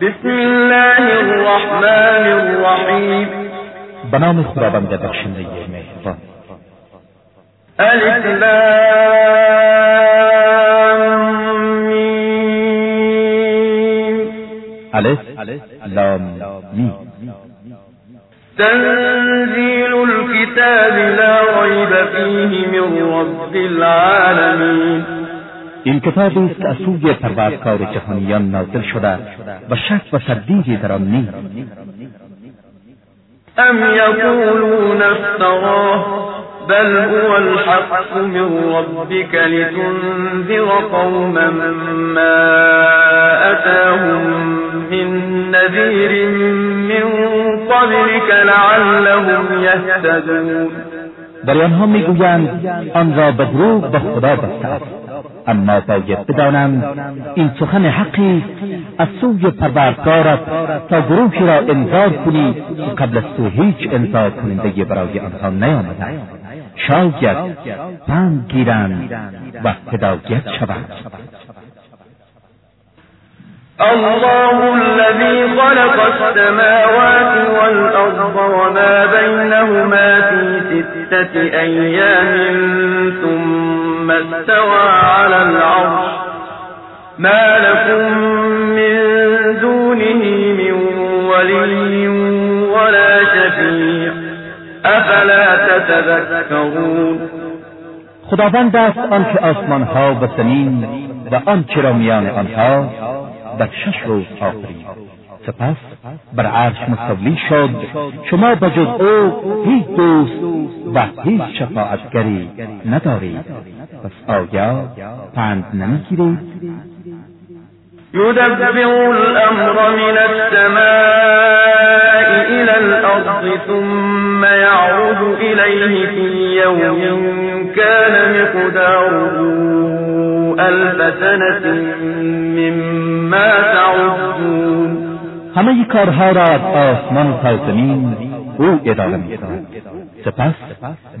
بسم الله الرحمن الرحیم به نام خداوند بخشنده مهربان. ألف لام میم. ألف لام میم. تنزیل الكتاب لا ریب فیه من رب العالمین این کتابی است از سوی پروردگار جهانیان نازل شده و شک و تردیدی در آن نیست. ام یقولون افتراه بل هو الحق من ربك لتنذر قوما ما أتاهم من نذير من قبلك لعلهم يهتدون برای آنها می‌گویند آن را به دروغ به خدا بسته است اما باید بدانند این سخن حقی از سوی پروردگارت تا گروهی را انذار کنی که قبل از تو هیچ انذار کننده برای آنها نیامده شاید پند گیرند و هدایت شوند الله الذي خلق السماوات والأرض وما بينهما في ستة أيام ثم استوى على العرش. ما لكم من دونه من ولي ولا شفيع. أفلا تتذكرون؟ خداوند است آنکه آسمانها و زمین و آنچه را میان آنها در شش روز آفرید. سپس بر عرش مستولی شد. شما به جز أو هیچ دوست و هیچ شفاعتگری ندارید. پس آیا پند نمیگیرید يدبر الأمر من السماء إلى الأرض ثم يعود إليه في يوم كان مقداره ألف سنة مما تعدون۔ همه کارها را از آسمان تا زمین أو اداره سپس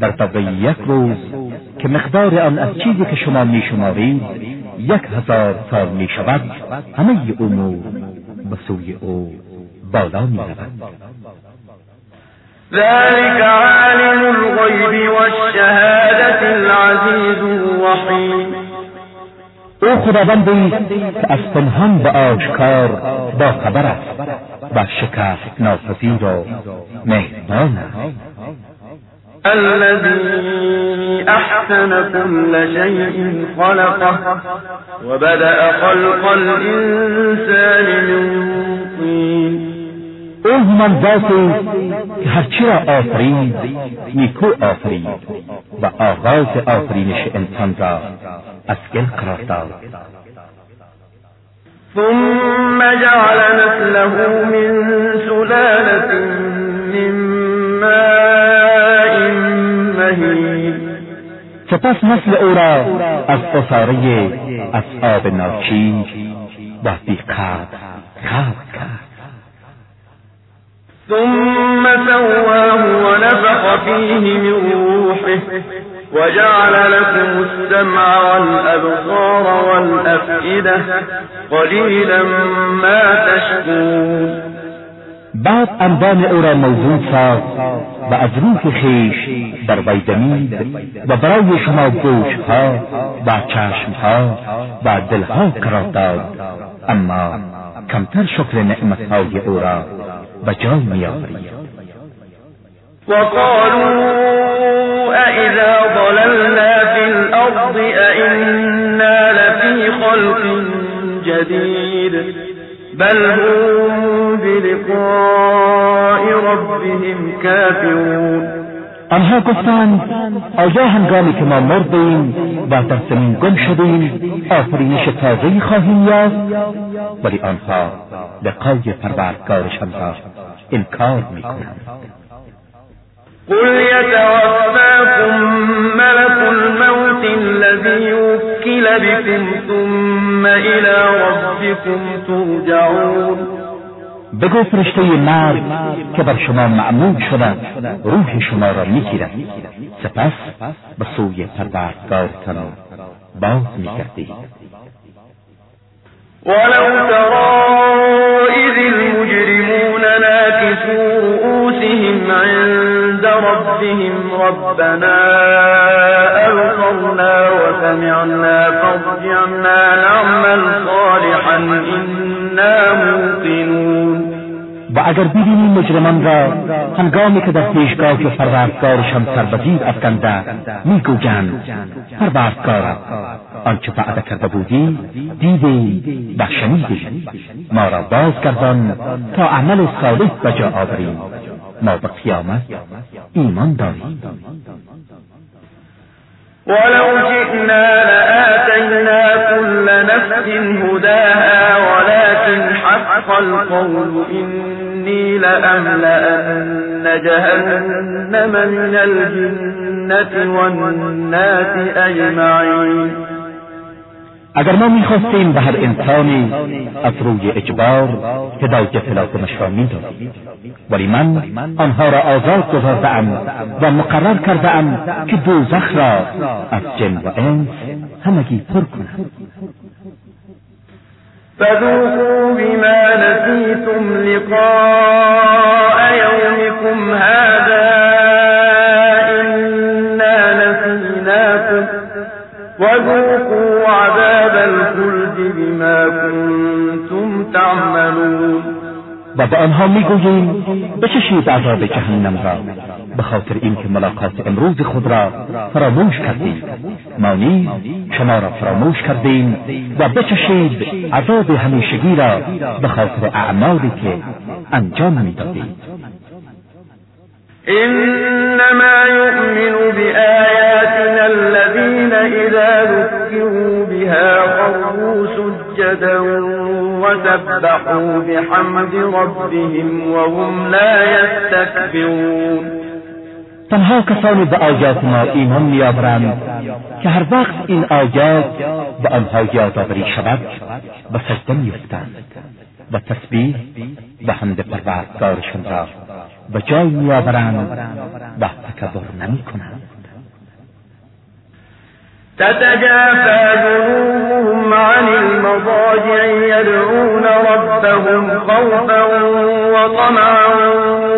در طبع یک روز۔ که مقدار آن از چیزی که شما می شمارید یک هزار سال می شود همه امور به سوی او بالا می رود ذلك عالم الغيب والشهادة العزيز الرحيم او خداوندی است که از پنهان به آشکار با خبر است و شکست ناپذیر و مهربان است. الذي أحسن كل شيء خلقه وبدأ خلق الإنسان من طين. أو همان ذاتی که هرچی را آفرید نیکو آفرید و آغاز آفرینش انسان را از گل قرار داد. ثم جعل نسله من سلالة من ماء سپس نسل أو را از اصاره آب ناچیز و بیقدر خلق کرد. ثم سواه ونفخ فيه من روحه وجعل لكم السمع والأبصار والأفئدة قليلا ما تشكرون بعد اندام او را موجود ساخت و از روح خیش در وی دمید و برای شما گوشها و چشمها و دلها قرار داد. اما کمتر شکر نعمتهای او را به جای میآورید. وقالوا أإذا ضللنا في الأرض أإنا لفي خلق جديد. بل هم بلقاء ربهم كافرون. آنها گفتند آیا هنگامی که ما مردیم و در زمین گم شدیم آفرینش تازهی خواهیم یافت ولی آنها لقای پروردگارشان را انکار میکنند قل يتوفاكم ملك الموت الذي وكل بكم ثم إلى ربكم ترجعون. بگو فرشته مرد که بر شما معمود شده روح شما را می‌گیرد. سپس به سوی پروردگارتان باز میگردید ولو ترا إذ المجرمون ناكسوا رؤوسهم عند ربهم ربنا أبصرنا وسمعنا فارجعنا نعمل صالحا إنا و اگر ببینی مجرمان را هنگامی که در پیشگاه پروردگارشان سربزیر افکنده می‌گویند پروردگار آنچه وعده کرده بودی دیدی و شنیدی ما را بازگردان تا عمل صالح به جا آوریم. ما به قیامت ایمان داریم. ولو جئنا لآتينا كل نفس هداها ولكن حق القول إني لأملأن جهنم من الجنة والناس أجمعين. اگر ما می‌خواستیم به هر انسانی از روی اجبار هدایت لازمش را می‌دادیم ولی من آنها را آزاد گذاردهام و مقرر کردهام که دوزخ را از جن و انس همگی پر کنند. فذوقوا بما نسيتم لقاء و به آنها می‌گوییم بچشید عذاب جهنم را. به خاطر اینکه ملاقات امروز خود را فراموش کردیم. ما نیز شما را فراموش کردیم و بچشید عذاب همیشگی را به خاطر اعمالی که انجام می‌دادید إنما يؤمن بآياتنا الذين إذا ذكروا بها خروا سجدا وسبحوا بحمد ربهم وهم لا يستكبرون. تنها کسانی به آیات ما ایمان میآورند که هر وقت این آیات به آنها یادآوری شود و سجده میافتند و تسبیح و حمد پروردگارشان را به جای میآورند و تکبر نمی‌کنند. تتجافى جنوبهم عن المضاجع يدعون ربهم خوفا وطمعا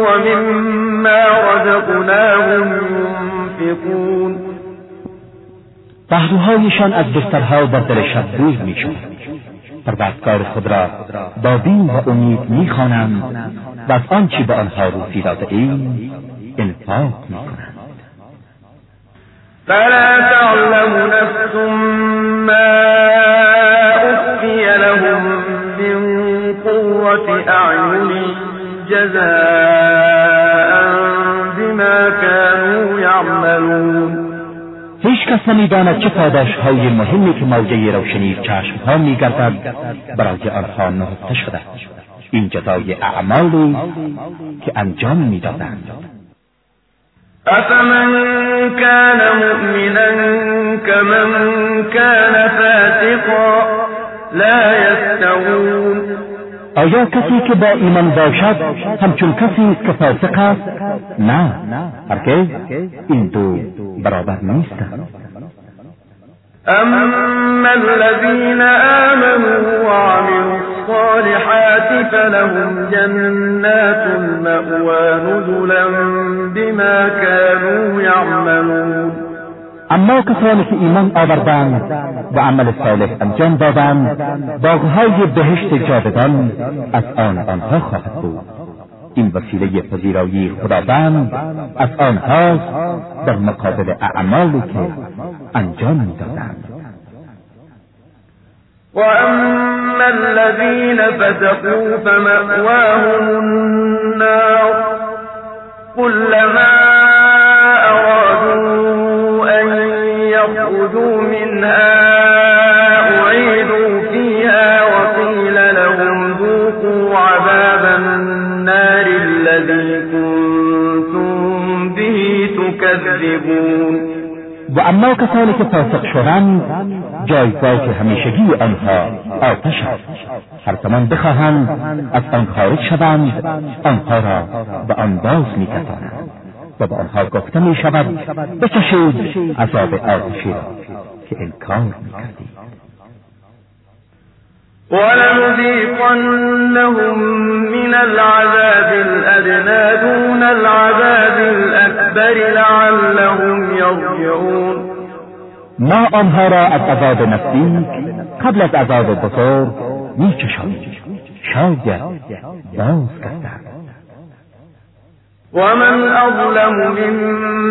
ومما رزقناهم ينفقون. پهلوهایشان از بسترها در دل شب دور می شود پروردگار خود را با بین و امید می‌خوانند و از آنچه به آنها روزی داده ایم انفاق می‌کنند. فلا تعلم نفس ما أخفي لهم من قرة أعين جزاء بما كانوا يعملون. هیچ کس نمی‌داند چه پاداش های مهمی که موجه روشنی چشم ها میگردد برای آنها نهفته شده. این جزای اعمالی که انجام می‌دادند. أفمن كان مؤمنا كمن كان فاسقا لا يستوون آیا کسی که با ایمان باشد همچون کسی که فاسق است نه هرگز این دو برابر نیستند أما الذين آمنوا وعملوا الصالحات فلهم جنات المأوى نزلا بما كانوا يعملون. اما کسانی که ایمان آوردند و عمل صالح انجام دادند باغهای بهشت جاودان از آن آنها خواهد بود. این وسیله پذیرایی خداوند از آنهاست در مقابل اعمالی که انجام می‌دادند. وأما الذين فسقوا فمأواهم النار كلما أرادوا أن يخرجوا منها أعيدوا فيها وقيل لهم ذوقوا عذاب النار الذي كنتم به تكذبون و اما کسانی که فاسق جایگاه همیشگی آنها آتش است. هر زمان بخواهند از آن خارج شوند آنها را به آن باز میکشانند. و به آنها گفته می شود بچشید عذاب آتشی را که انکار می‌کردید. ولنذيقنهم من العذاب الأدنى دون العذاب الأكبر لعلهم يرجعون. ما آنها را از عذاب نزدیک قبل از عذاب بزرگ میچشانیم شاید باز کردند ومن أظلم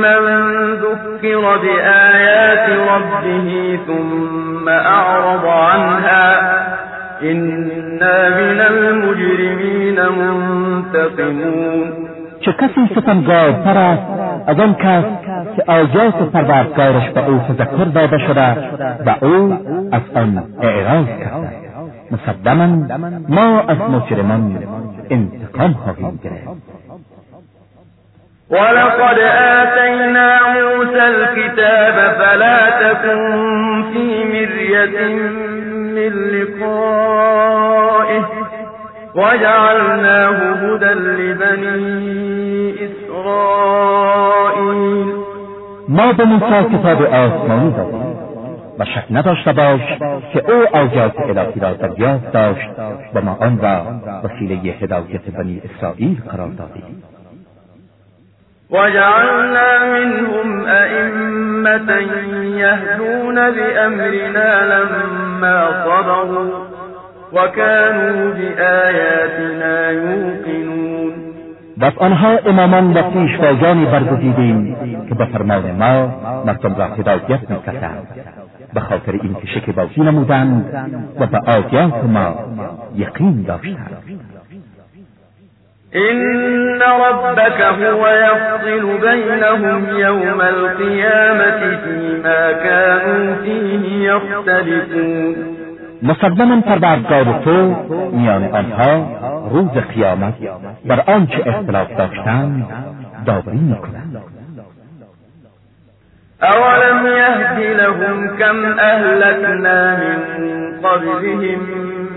ممن ذكر بآيات ربه ثم أعرض عنها إنا من المجرمين منتقمون. چه کسی ستمگارتر است از آن کس که آیات پروردگارش به او تذکر داده شده و او از آن اعراض کرده. مسلما ما از مجرمان انتقام خواهیم گرفت. ولقد آتينا موسى الكتاب فلا تكن في مرية من لقائه وجعلناه هدى لبني إسرائيل ما به موسی کتاب آسمانی دادیم. و شک نداشته باش که او آیات الهی را دریافت داشت و ما آن را وسیله هدایت بنی اسرائیل قرار دادیم. وجعلنا منهم أئمة يهدون بأمرنا لما صبروا وكانوا بآياتنا يوقنون. از آنها امامان و پیشوایانی برگزیدیم. که به فرمان ما مردم را هدایت می‌کردند به خاطر اینکه شکیبازی نمودند و به آیات ما یقین داشتند. إن ربك هو يفصل بينهم يوم القيامة فيما كانوا فيه يختلفون مسلما پروردگار تو میان آنها روز قیامت بر آنچه اختلاف داشتند داوری می‌کنند أولم يهد لهم كم أهلكنا من قبلهم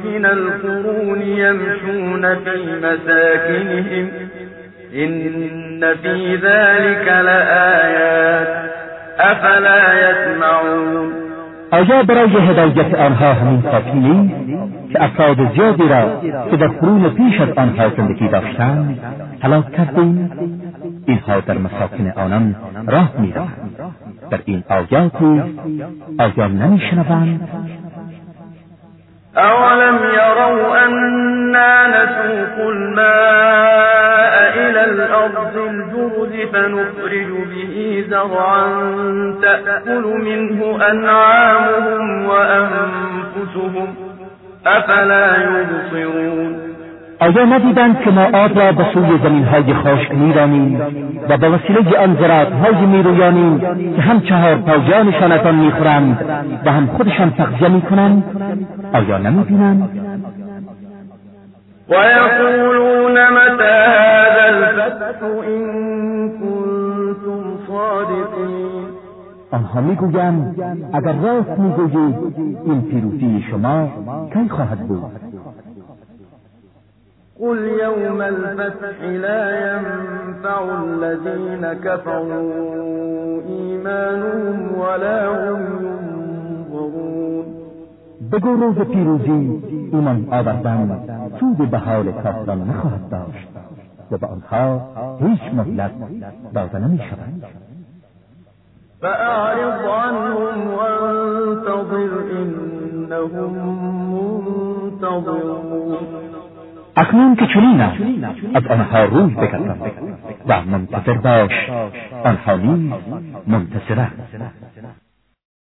من القرون يمشون في مساكنهم إن في ذلك لآيات أفلا يسمعون آیا برای هدایت آنها همین کافی نیست که افراد زیادی را که در قرون پیش از آنها زندگی داشتند هلاک کردیم اینها در مساکن آنان راه میروند. بر این آیات آیا نمیشنوند؟ اولم یرو أنا نسوق الماء إلى الأرض الجرد فنخرج به زرعا تأكل منه انعامهم وانفسهم افلا يبصرون آیا ندیدند که ما آب را به سوی زمین های خشک میرانیم و به وسیله آن زراعت های میرویانیم که هم چهار پاجانشان از آن می‌خورند و هم خودشان تغذیه می‌کنند آیا نمی‌بینند؟ ويقولون متى هذا الفتح إن كنتم صادقين آنها می‌گویند اگر راست می‌گویید این پیروزی شما کی خواهد بود؟ قل يوم الفتح لا ينفع الذين كفروا إيمانهم ولا هم ينظرون بگو روز پیروزی ایمان آوردن سود به حال کافران نخواهد داشت و به آنها هیچ مهلت داده نمی شود. فأعرض عنهم وانتظر إنهم منتظرون اکنون که چنین از آنها روی بگردان و منتظر باش آنها نیز منتظرند.